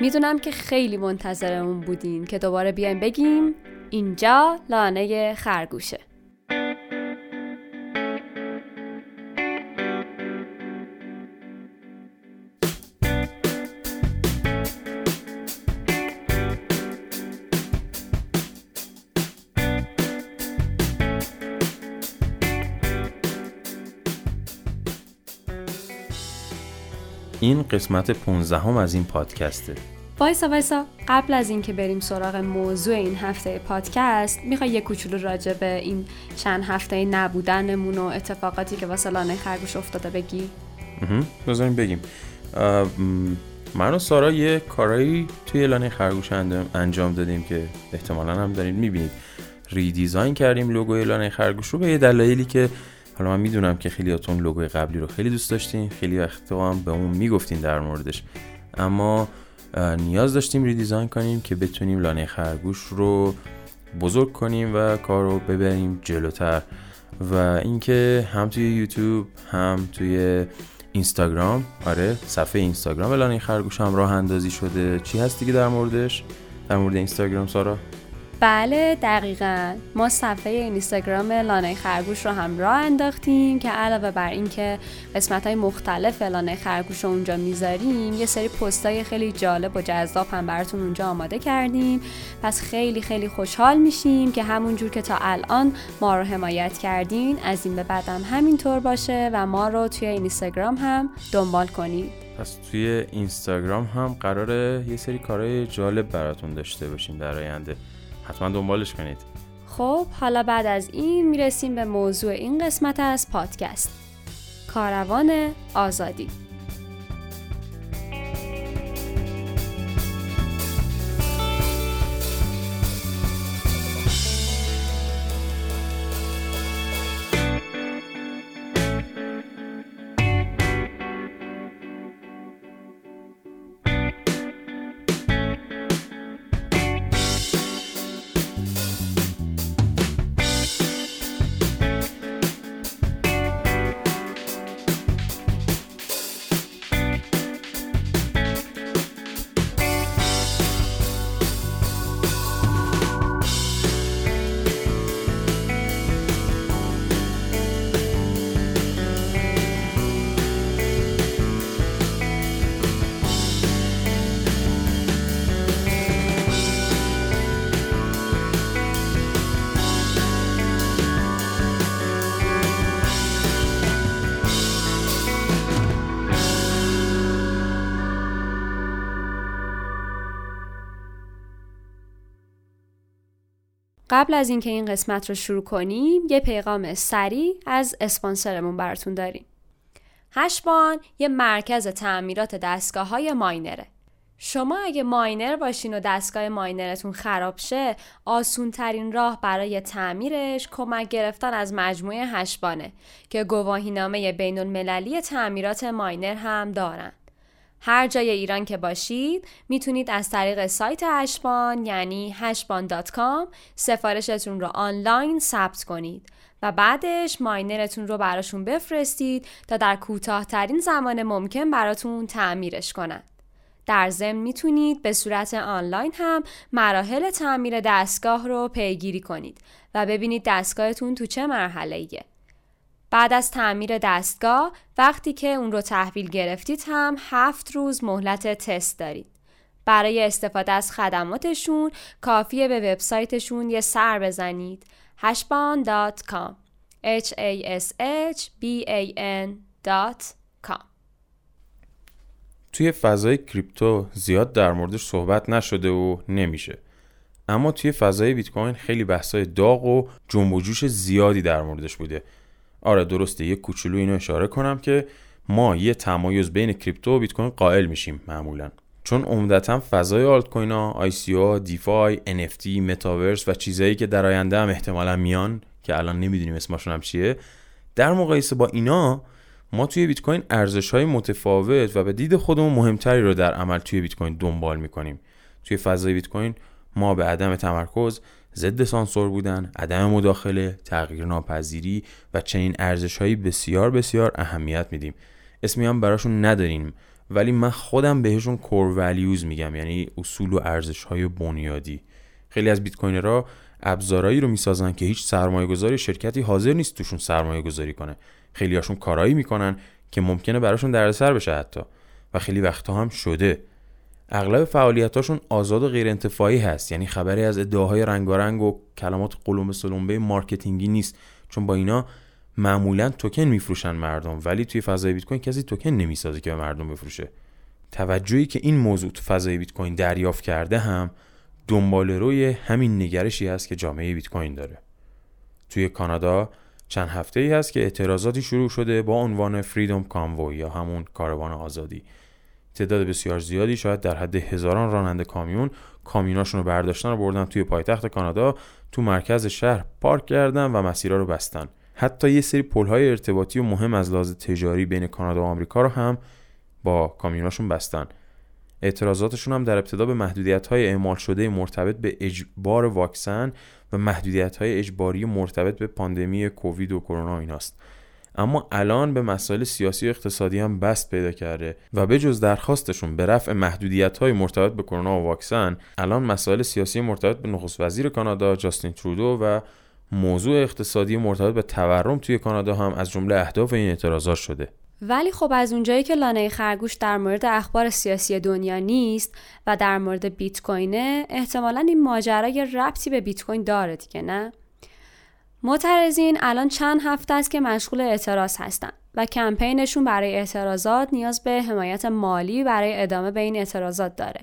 می‌دونم که خیلی منتظرمون بودین که دوباره بیایم بگیم اینجا لانه خرگوشه. این قسمت 15 هم از این پادکسته. وایسا وایسا. قبل از اینکه بریم سراغ موضوع این هفته پادکست می‌خوای یه کوچولو راجع به این چند هفته نبودنمون و اتفاقاتی که واسه لانه خرگوش افتاده بگی؟ بذاریم بگیم. من و سارا یه کارایی توی لانه خرگوش انجام دادیم که احتمالا هم دارین می‌بینید. ریدیزاین کردیم لوگوی لانه خرگوش رو به یه دلایلی که حالا من می‌دونم که خیلیاتون لوگوی قبلی رو خیلی دوست داشتین. خیلی وقت هم به اون می‌گفتین در موردش. اما نیاز داشتیم ریدیزاین کنیم که بتونیم لانه خرگوش رو بزرگ کنیم و کار رو ببریم جلوتر. و اینکه هم توی یوتیوب هم توی اینستاگرام. آره صفحه اینستاگرام لانه خرگوش هم راه اندازی شده. چی هست دیگه در موردش؟ در مورد اینستاگرام سارا؟ بله دقیقا. ما صفحه اینستاگرام لانه خرگوش رو هم راه انداختیم که علاوه بر اینکه قسمت های مختلف لانه خرگوش رو اونجا می‌ذاریم یه سری پستای خیلی جالب و جذاب هم براتون اونجا آماده کردیم. پس خیلی خیلی خوشحال میشیم که همونجور که تا الان ما رو حمایت کردین. از این به بعدم همینطور باشه و ما رو توی اینستاگرام هم دنبال کنید. پس توی اینستاگرام هم قراره یه سری کارهای جالب براتون داشته باشیم در آینده. حتما دنبالش کنید. خب حالا بعد از این می‌رسیم به موضوع این قسمت از پادکست. کاروان آزادی قبل از اینکه این قسمت رو شروع کنیم یه پیغام سریع از اسپانسرمون براتون داریم. هشبان یه مرکز تعمیرات دستگاه های ماینره. شما اگه ماینر باشین و دستگاه ماینرتون خراب شه آسون ترین راه برای تعمیرش کمک گرفتن از مجموعه هشبانه که گواهینامه بین المللی تعمیرات ماینر هم دارن. هر جای ایران که باشید می‌تونید از طریق سایت هشبان یعنی هشبان.com سفارشتون رو آنلاین ثبت کنید و بعدش ماینرتون رو براشون بفرستید تا در کوتاهترین زمان ممکن براتون تعمیرش کنند. در ضمن می‌تونید به صورت آنلاین هم مراحل تعمیر دستگاه رو پیگیری کنید و ببینید دستگاهتون تو چه مرحله ایه. بعد از تعمیر دستگاه وقتی که اون رو تحویل گرفتید هم هفت روز مهلت تست دارید. برای استفاده از خدماتشون کافیه به وبسایتشون یه سر بزنید. hashban.com h a s h b a n.com توی فضای کریپتو زیاد در موردش صحبت نشده و نمیشه. اما توی فضای بیت کوین خیلی بحثای داغ و جنب و جوش زیادی در موردش بوده. آره درسته. یه کوچولو اینو اشاره کنم که ما یه تمایز بین کریپتو و بیت کوین قائل میشیم معمولا. چون عمدتا فضای آلت کوین ها او دیفای NFT متاورس و چیزایی که در آینده هم احتمالا میان که الان نمی‌دونیم اسمشون هم چیه در مقایسه با اینا ما توی بیت کوین ارزش های متفاوت و به دید خودمون مهمتری رو در عمل توی بیت کوین دنبال می‌کنیم. توی فضای بیت کوین ما به عدم تمرکز ضد سانسور بودن، عدم مداخله، تغییر ناپذیری و چنین ارزش هایی بسیار بسیار اهمیت میدیم. اسمی هم براشون نداریم ولی من خودم بهشون core values میگم یعنی اصول و ارزش های بنیادی. خیلی از Bitcoiner ها ابزارهایی رو می‌سازن که هیچ سرمایه گذاری شرکتی حاضر نیست توشون سرمایه گذاری کنه. خیلی هاشون کارایی می‌کنن که ممکنه براشون دردسر بشه حتی. و خیلی وقتها هم شده. اغلب فعالیتاشون آزاد و غیر انتفاعی هست. یعنی خبری از ادعاهای رنگارنگ و کلمات قلمبه سلمبه marketing ی نیست. چون با اینا معمولا توکن میفروشن مردم ولی توی فضای بیت کوین کسی توکن نمی‌سازه که به مردم بفروشه. توجهی که این موضوع تو فضای بیت کوین دریافت کرده هم دنبال روی همین نگرشی هست که جامعه بیت کوین داره. توی کانادا چند هفته ای هست که اعتراضاتی شروع شده با عنوان فریدوم کانووی یا همون کاروان آزادی. تعداد بسیار زیادی شاید در حد هزاران راننده کامیون کامیوناشون رو برداشتن و بردن توی پایتخت کانادا تو مرکز شهر پارک کردن و مسیرها رو بستن. حتی یه سری پل‌های ارتباطی و مهم از لحاظ تجاری بین کانادا و آمریکا رو هم با کامیوناشون بستن. اعتراضاتشون هم در ابتدا به محدودیت های اعمال شده مرتبط به اجبار واکسن و محدودیت های اجباری مرتبط به پاندمی کووید و کرونا ایناست. اما الان به مسائل سیاسی و اقتصادی هم بست پیدا کرده و به جز درخواستشون به رفع محدودیت های مرتبط به کرونا و واکسن الان مسائل سیاسی مرتبط به نخست وزیر کانادا جاستین ترودو و موضوع اقتصادی مرتبط به تورم توی کانادا هم از جمله اهداف این اعتراضات شده. ولی خب از اونجایی که لانه خرگوش در مورد اخبار سیاسی دنیا نیست و در مورد بیت کوینه احتمالا این ماجرا یه ربطی به بیت کوین داره دیگه نه؟ معترضین الان چند هفته است که مشغول اعتراض هستن و کمپینشون برای اعتراضات نیاز به حمایت مالی برای ادامه به این اعتراضات داره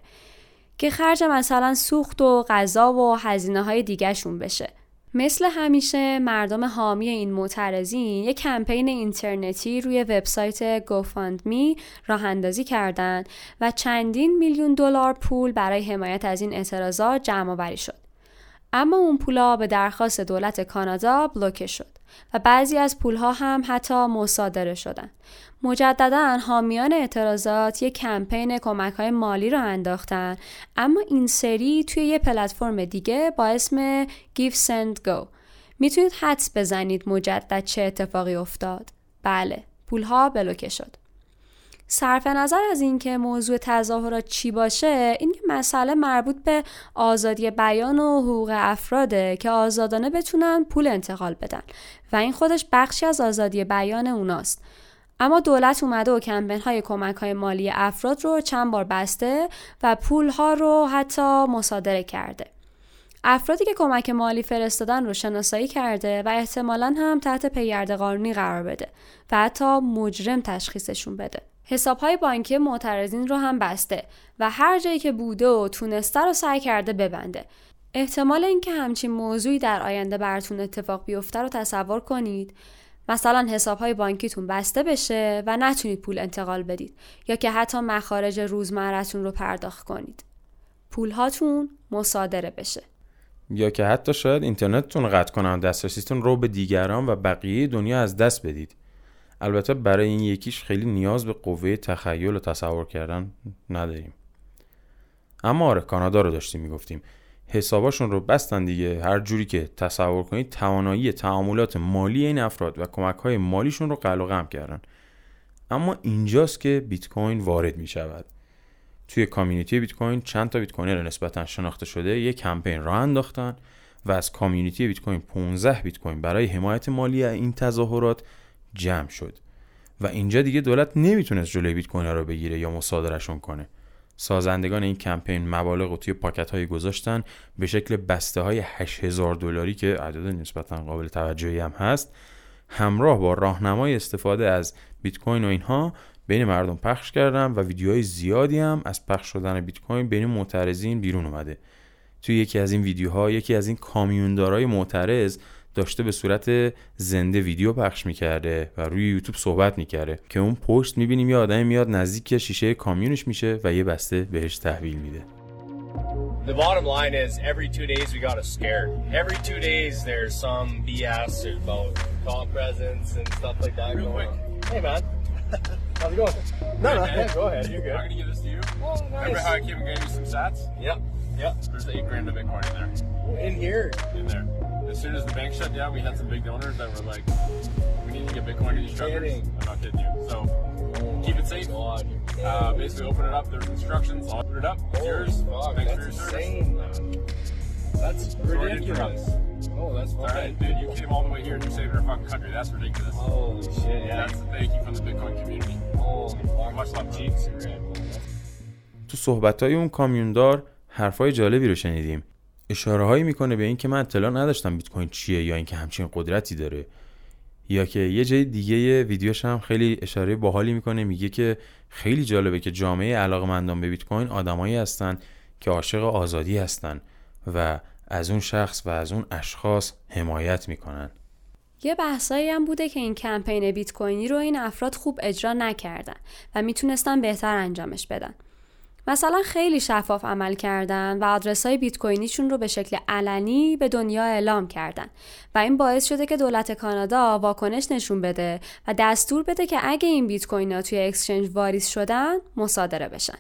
که خرج مثلا سوخت و غذا و هزینه های دیگهشون بشه مثل همیشه مردم حامی این معترضین یک کمپین اینترنتی روی وبسایت GoFundMe راه اندازی کردند و چندین میلیون دلار پول برای حمایت از این اعتراضات جمع آوری شد. اما اون پولا به درخواست دولت کانادا بلوکه شد و بعضی از پولها هم حتی مصادره شدن. مجددا حامیان اعتراضات یک کمپین کمک های مالی رو انداختن اما این سری توی یه پلتفرم دیگه با اسم Give Send Go می‌تونید حدس بزنید مجدد چه اتفاقی افتاد؟ بله پولها بلوکه شد صرف نظر از اینکه موضوع تظاهرات چی باشه این مسئله مربوط به آزادی بیان و حقوق افراده که آزادانه بتونن پول انتقال بدن و این خودش بخشی از آزادی بیان اوناست اما دولت اومده و کمپین های کمک های مالی افراد رو چند بار بسته و پول ها رو حتی مصادره کرده. افرادی که کمک مالی فرستادن رو شناسایی کرده و احتمالا هم تحت پیگرد قانونی قرار بده و حتی مجرم تشخیصشون بده. حساب های بانکی معترضین رو هم بسته و هر جایی که بوده و تونسته رو سعی کرده ببنده. احتمال اینکه همچین موضوعی در آینده براتون اتفاق بیفته رو تصور کنید مثلا حساب های بانکیتون بسته بشه و نتونید پول انتقال بدید یا که حتی مخارج روزمرتون رو پرداخت کنید. پول هاتون مصادره بشه. یا که حتی شاید اینترنتتون قطع کنن دسترسیتون رو به دیگران و بقیه دنیا از دست بدید. البته برای این یکیش خیلی نیاز به قوه تخیل و تصور کردن نداریم. اما آره کانادا رو داشتیم می‌گفتیم. حساباشون رو بستن دیگه. هر جوری که تصور کنید توانایی تعاملات مالی این افراد و کمک های مالیشون رو قل و غم کردن. اما اینجاست که بیت کوین وارد می شود توی community بیت کوین چند تا Bitcoiner نسبتا شناخته شده یک کمپین راه انداختن و از community بیت کوین 15 بیت کوین برای حمایت مالی این تظاهرات جمع شد. و اینجا دیگه دولت نمی‌تونست جلوی بیت کوین رو بگیره یا مصادرهشون کنه. سازندگان این کمپین مبالغ رو توی پاکت های گذاشتن به شکل بسته های 8000 دلاری که عدد نسبتا قابل توجهی هم هست همراه با راهنمای استفاده از بیت کوین و اینها بین مردم پخش کردن و ویدیوهای زیادی هم از پخش شدن بیت کوین بین معترضین بیرون اومده. توی یکی از این ویدیوها یکی از این کامیوندارای معترض داشته به صورت زنده ویدیو پخش می‌کرده و روی یوتیوب صحبت می‌کرده که اون پشت می‌بینیم یه آدمی میاد نزدیک شیشه کامیونش میشه و یه بسته بهش تحویل میده The bottom line is every two days we got a scare. Every two days there's some BS about comp presence and stuff like that Real going quick. on. Hey man, how's it going? No, no, yeah, go ahead. You're good. I'm gonna give this to you. Oh, nice. Remember how I came and gave you some sats? Yep. Yep. There's eight grand of Bitcoin in there. In here? In there. As soon as the bank shut down, we had some big donors that were like, we need to get Bitcoin to these truckers. I'm not kidding you. So keep it safe. Uh, basically, open it up. There's instructions. Open it up. It's yours. Fuck, Thanks for your service. insane, man. That's ridiculous. us. Oh, that's All right, dude. You came all the way here and you're saving our fucking country. That's ridiculous. Holy shit, yeah. That's a thank you from the Bitcoin community. Holy fuck. Much love. Red. تو صحبتهای اون کامیوندار حرفای جالبی رو شنیدیم اشاره هایی می‌کنه به اینکه من اطلاع نداشتم بیت کوین چیه یا اینکه همچین قدرتی داره یا که یه جای دیگه ویدیوش هم خیلی اشاره باحالی می‌کنه میگه که خیلی جالبه که جامعه علاقمندان به بیت کوین آدمایی هستن که عاشق آزادی هستن و از اون شخص و از اون اشخاص حمایت می‌کنن یه بحثایی هم بوده که این کمپین بیت کوینی رو این افراد خوب اجرا نکردن و می‌تونستن بهتر انجامش بدن. مثلا خیلی شفاف عمل کردن و آدرس های بیت کوینیشون رو به شکل علنی به دنیا اعلام کردن و این باعث شده که دولت کانادا واکنش نشون بده و دستور بده که اگه این بیت کوین ها توی اکسچنج واریز شدن مصادره بشن.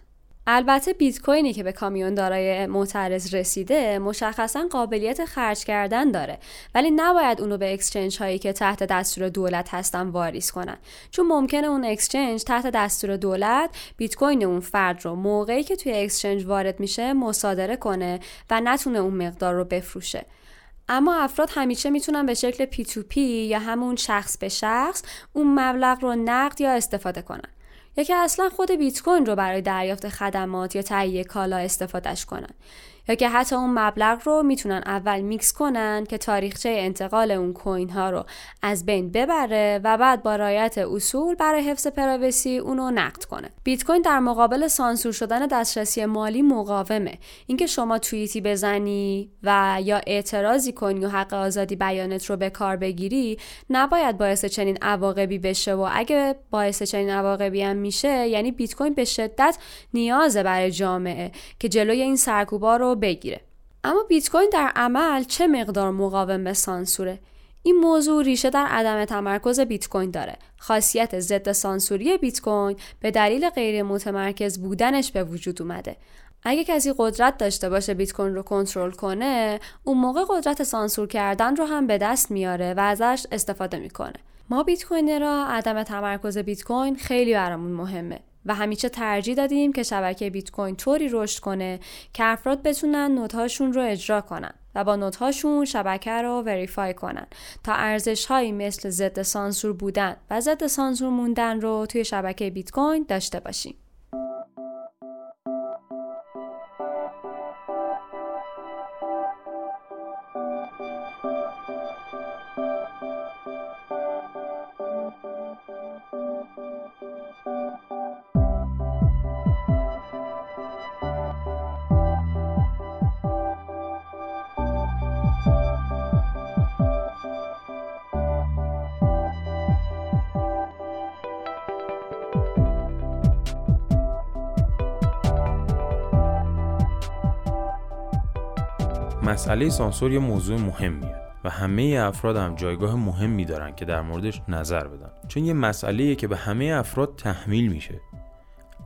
البته بیت کوینی که به کامیون دارای معترض رسیده مشخصا قابلیت خرج کردن داره. ولی نباید اونو به exchange هایی که تحت دستور دولت هستن واریز کنن. چون ممکنه اون exchange تحت دستور دولت بیت کوین اون فرد رو موقعی که توی exchange وارد میشه مصادره کنه و نتونه اون مقدار رو بفروشه. اما افراد همیشه می‌تونن به شکل P2P یا همون شخص به شخص اون مبلغ رو نقد یا استفاده کنن. یا که اصلا خود بیت کوین رو برای دریافت خدمات یا تهیه کالا استفادهش کنن. یا که حتی اون مبلغ رو می‌تونن اول میکس کنن که تاریخچه انتقال اون کوین ها رو از بین ببره و بعد با رعایت اصول برای حفظ پراوسی اونو نقد کنه. بیت کوین در مقابل سانسور شدن دسترسی مالی مقاومه. اینکه شما توییتی بزنی و یا اعتراضی کنی و حق آزادی بیانت رو به کار بگیری نباید باعث چنین عواقبی بشه و اگه باعث چنین عواقبی هم میشه یعنی بیت کوین به شدت نیازه برای جامعه که جلوی این سرکوبا رو بگیره. اما بیت کوین در عمل چه مقدار مقاوم به سانسوره؟ این موضوع ریشه در عدم تمرکز بیت کوین داره. خاصیت ضد سانسوری بیت کوین به دلیل غیر متمرکز بودنش به وجود اومده. اگه کسی قدرت داشته باشه بیت کوین رو کنترل کنه اون موقع قدرت سانسور کردن رو هم به دست میاره و ازش استفاده می‌کنه. ما بیت کوین را عدم تمرکز بیت کوین خیلی برامون مهمه. و همیشه ترجیح دادیم که شبکه بیت کوین طوری رشد کنه که افراد بتونن نودهاشون رو اجرا کنن و با نودهاشون شبکه رو وریفای کنن تا ارزش هایی مثل ضد سانسور بودن و ضد سانسور موندن رو توی شبکه بیت کوین داشته باشیم. مسئله سانسور یه موضوع مهمیه و همه افراد هم جایگاه مهمی دارن که در موردش نظر بدن. چون یه مسئله که به همه افراد تحمیل میشه.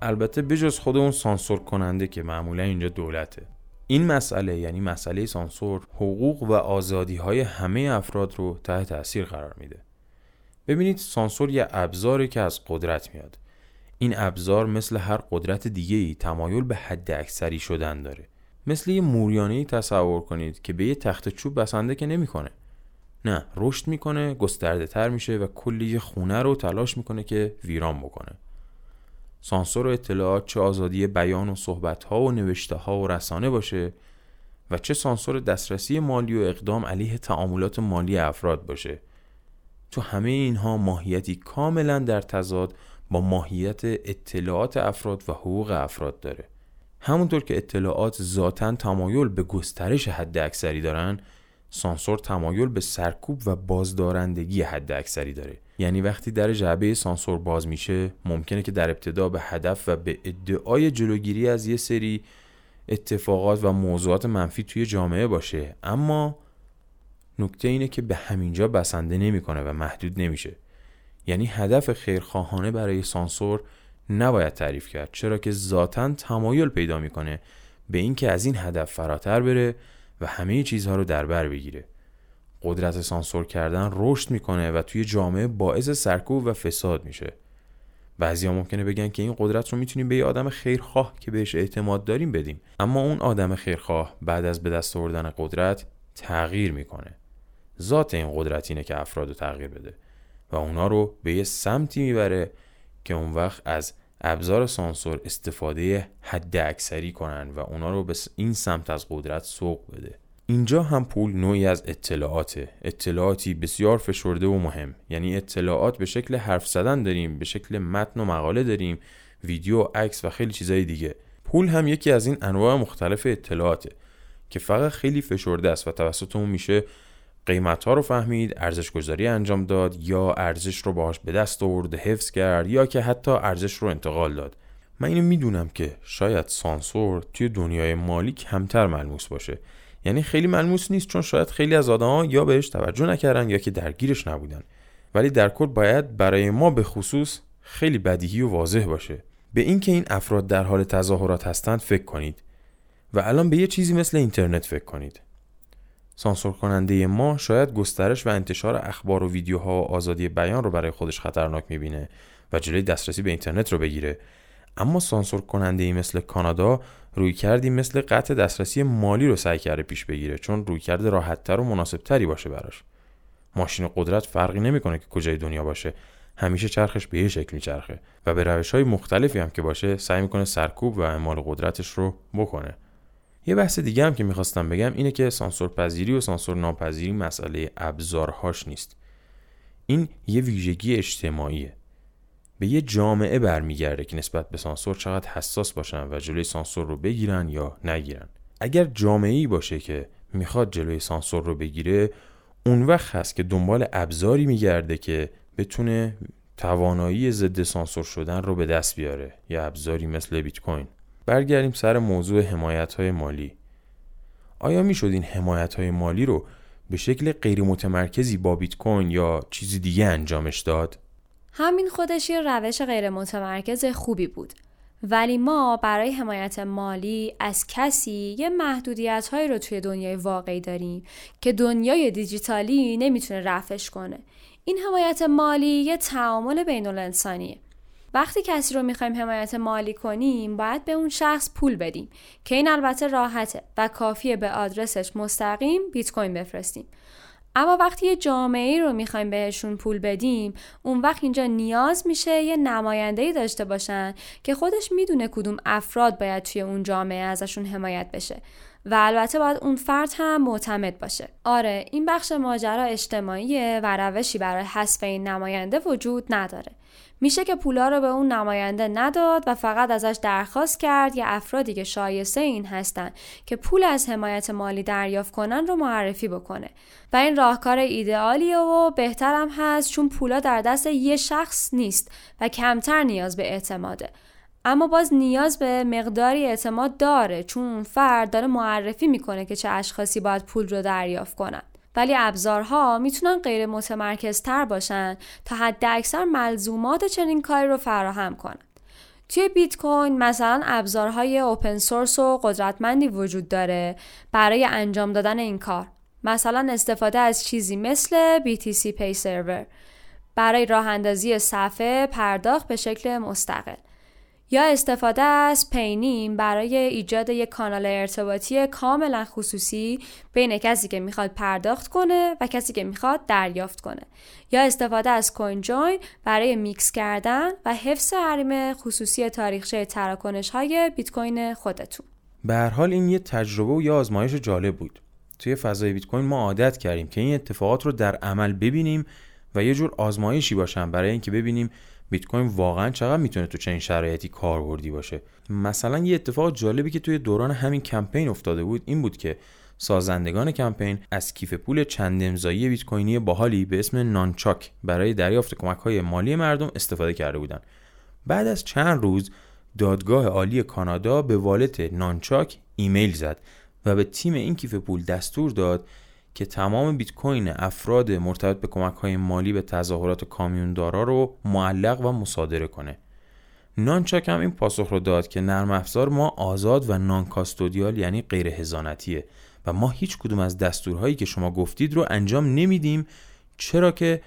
البته بجز خود اون سانسور کننده که معمولا اینجا دولته. این مسئله یعنی مسئله سانسور حقوق و آزادی های همه افراد رو تحت تاثیر قرار میده. ببینید سانسور یه ابزاره که از قدرت میاد. این ابزار مثل هر قدرت دیگه ای تمایل به حد اکثری شدن داره. مثل یه موریانه تصور کنید که به یه تخت چوب بسنده که نمی‌کنه. نه رشد می‌کنه گسترده تر میشه و کلی خونه رو تلاش می‌کنه که ویران بکنه. سانسور و اطلاعات چه آزادی بیان و صحبت ها و نوشته ها و رسانه باشه و چه سانسور دسترسی مالی و اقدام علیه تعاملات مالی افراد باشه. تو همه اینها ماهیتی کاملا در تضاد با ماهیت اطلاعات افراد و حقوق افراد داره. همونطور که اطلاعات ذاتا تمایل به گسترش حد اکثری دارن سانسور تمایل به سرکوب و بازدارندگی حد اکثری داره. یعنی وقتی در جعبه سانسور باز میشه ممکنه که در ابتدا به هدف و به ادعای جلوگیری از یه سری اتفاقات و موضوعات منفی توی جامعه باشه. اما نکته اینه که به همینجا بسنده نمی‌کنه و محدود نمیشه. یعنی هدف خیرخواهانه برای سانسور نباید تعریف کرد چرا که ذاتا تمایل پیدا می‌کنه به اینکه از این هدف فراتر بره و همه چیزها رو در بر بگیره. قدرت سانسور کردن رشد می‌کنه و توی جامعه باعث سرکوب و فساد میشه. بعضیا ممکنه بگن که این قدرت رو می‌تونیم به یه آدم خیرخواه که بهش اعتماد داریم بدیم. اما اون آدم خیرخواه بعد از به دست آوردن قدرت تغییر می‌کنه. ذات این قدرت اینه که افراد رو تغییر بده و اونا رو به یه سمتی می‌بره که اون وقت از ابزار سانسور استفاده حد اکثری کنن و اونا رو به این سمت از قدرت سوق بده. اینجا هم پول نوعی از اطلاعاته. اطلاعاتی بسیار فشرده و مهم. یعنی اطلاعات به شکل حرف زدن داریم به شکل متن و مقاله داریم ویدیو عکس و خیلی چیزای دیگه. پول هم یکی از این انواع مختلف اطلاعاته که فقط خیلی فشرده است و توسط اون میشه قیمت ها رو فهمید ارزش گذاری انجام داد یا ارزش رو باهاش به دست آورد حفظ کرد یا که حتی ارزش رو انتقال داد. من اینو می‌دونم که شاید سانسور توی دنیای مالی کمتر ملموس باشه. یعنی خیلی ملموس نیست چون شاید خیلی از آدما یا بهش توجه نکردن یا که درگیرش نبودن. ولی در کل باید برای ما به خصوص خیلی بدیهی و واضح باشه. به اینکه این افراد در حال تظاهرات هستند فکر کنید. و الان به یه چیزی مثل اینترنت فکر کنید. سانسور کننده ما شاید گسترش و انتشار اخبار و ویدیوها و آزادی بیان رو برای خودش خطرناک می‌بینه و جلوی دسترسی به اینترنت رو بگیره. اما سانسور کننده مثل کانادا روی کردی مثل قطع دسترسی مالی رو سعی کرده پیش بگیره چون روی کرده راحتتر و مناسبتری باشه براش. ماشین قدرت فرقی نمی‌کنه که کجای دنیا باشه. همیشه چرخش به یه شکل میچرخه و به روش های مختلفی هم که باشه سعی می‌کنه سرکوب و اعمال قدرتش رو بکنه. یه بحث دیگه هم که می‌خواستم بگم اینه که سانسور پذیری و سانسور ناپذیری مسئله ابزارهاش نیست. این یه ویژگی اجتماعیه. به یه جامعه برمیگرده که نسبت به سانسور چقدر حساس باشن و جلوی سانسور رو بگیرن یا نگیرن. اگر جامعه ای باشه که می‌خواد جلوی سانسور رو بگیره اون وقت هست که دنبال ابزاری میگرده که بتونه توانایی ضد سانسور شدن رو به دست بیاره. یا ابزاری مثل بیت کوین. برگردیم سر موضوع حمایت های مالی. آیا می‌شد این حمایت های مالی رو به شکل غیر متمرکزی با بیت کوین یا چیزی دیگه انجامش داد؟ همین خودش یه روش غیر متمرکز خوبی بود. ولی ما برای حمایت مالی از کسی یه محدودیت هایی رو توی دنیای واقعی داریم که دنیای دیجیتالی نمی‌تونه رفش کنه. این حمایت مالی یه تعامل بین الانسانیه. وقتی کسی رو می‌خوایم حمایت مالی کنیم باید به اون شخص پول بدیم که این البته راحته و کافیه به آدرسش مستقیم بیت کوین بفرستیم. اما وقتی یه جامعه رو می‌خوایم بهشون پول بدیم اون وقت اینجا نیاز میشه یه نماینده داشته باشن که خودش می‌دونه کدوم افراد باید توی اون جامعه ازشون حمایت بشه و البته باید اون فرد هم معتمد باشه. آره این بخش ماجرا اجتماعیه و روشی برای حذف این نماینده وجود نداره. میشه که پولا رو به اون نماینده نداد و فقط ازش درخواست کرد یا افرادی که شایسته این هستن که پول از حمایت مالی دریافت کنن رو معرفی بکنه. و این راهکار ایدئالیه و بهترم هست چون پولا در دست یه شخص نیست و کمتر نیاز به اعتماده. اما باز نیاز به مقداری اعتماد داره چون اون فرد داره معرفی می‌کنه که چه اشخاصی باید پول رو دریافت کنن. ولی ابزارها می‌تونن غیر متمرکز تر باشن تا حد اکثر ملزومات چنین کاری رو فراهم کنن. توی بیت کوین مثلا ابزارهای اوپن سورس و قدرتمندی وجود داره برای انجام دادن این کار. مثلا استفاده از چیزی مثل BTC Pay Server برای راه اندازی صفحه پرداخت به شکل مستقل. یا استفاده از PayNym برای ایجاد یک کانال ارتباطی کاملا خصوصی بین کسی که می‌خواد پرداخت کنه و کسی که می‌خواد دریافت کنه. یا استفاده از CoinJoin برای میکس کردن و حفظ حریم خصوصی تاریخچه تراکنش های بیت کوین خودتون. به هر حال این یه تجربه و یه آزمایش جالب بود. توی فضای بیت کوین ما عادت کردیم که این اتفاقات رو در عمل ببینیم و یه جور آزمایشی باشن برای اینکه ببینیم بیت کوین واقعا چقدر می‌تونه تو چنین شرایطی کاربردی باشه مثلا یه اتفاق جالبی که توی دوران همین کمپین افتاده بود این بود که سازندگان کمپین از کیف پول چند امضایی بیت کوینی باحالی به اسم نانچاک برای دریافت کمک های مالی مردم استفاده کرده بودند. بعد از چند روز دادگاه عالی کانادا به والت نانچاک ایمیل زد و به تیم این کیف پول دستور داد که تمام بیت کوین افراد مرتبط به کمک های مالی به تظاهرات کامیوندارا رو معلق و مصادره کنه. نانچاک هم این پاسخ رو داد که نرم افزار ما آزاد و نان کاستودیال یعنی غیر هزانتیه و ما هیچ کدوم از دستورهایی که شما گفتید رو انجام نمیدیم چرا که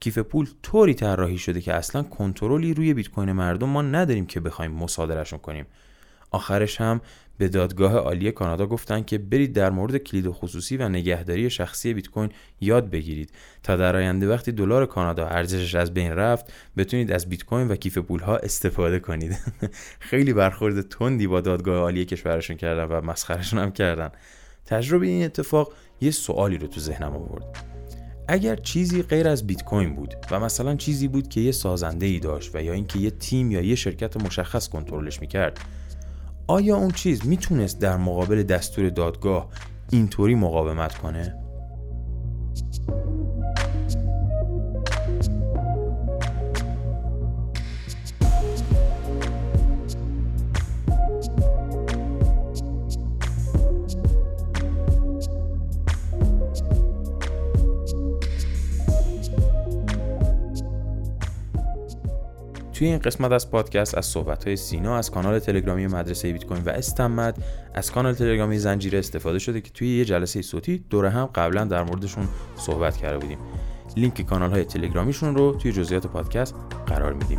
کیف پول طوری طراحی شده که اصلا کنترلی روی بیت کوین مردم ما نداریم که بخوایم مصادرهشون کنیم. آخرش هم به دادگاه عالی کانادا گفتن که برید در مورد کلید خصوصی و نگهداری شخصی بیت کوین یاد بگیرید. تا در آینده وقتی دلار کانادا ارزشش از بین رفت بتونید از بیت کوین و کیف پول ها استفاده کنید. خیلی برخورد تندی با دادگاه عالی کشورشون کردن و مسخرشون هم کردن. تجربه این اتفاق یه سوالی رو تو ذهنم آورد. اگر چیزی غیر از بیت کوین بود و مثلا چیزی بود که یه سازنده ای داشت و یا اینکه یه تیم یا یه شرکت مشخص کنترلش می‌کرد آیا اون چیز می‌تونست در مقابل دستور دادگاه اینطوری مقاومت کنه؟ توی این قسمت از پادکست از صحبت های سینا از کانال تلگرامی مدرسه بیت کوین و استمد از کانال تلگرامی زنجیره استفاده شده که توی یه جلسه صوتی دوره هم قبلا در موردشون صحبت کرده بودیم. لینک کانال های تلگرامیشون رو توی جزئیات پادکست قرار میدیم.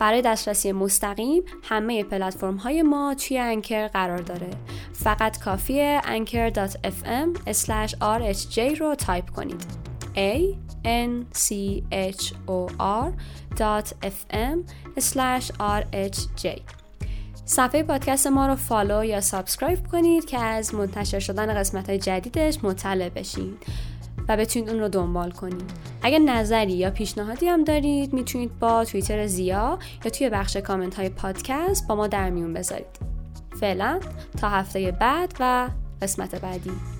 برای دسترسی مستقیم همه پلتفرم های ما توی Anchor قرار داره. فقط کافیه anchor.fm rhj رو تایپ کنید. A n c h o r fm rhj صفحه پادکست ما رو follow یا subscribe کنید که از منتشر شدن قسمت های جدیدش مطلع بشید و بتونید اون رو دنبال کنید. اگر نظری یا پیشنهادی هم دارید می‌تونید با توییتر زیا یا توی بخش کامنت های پادکست با ما در میون بذارید. فعلا تا هفته بعد و قسمت بعدی.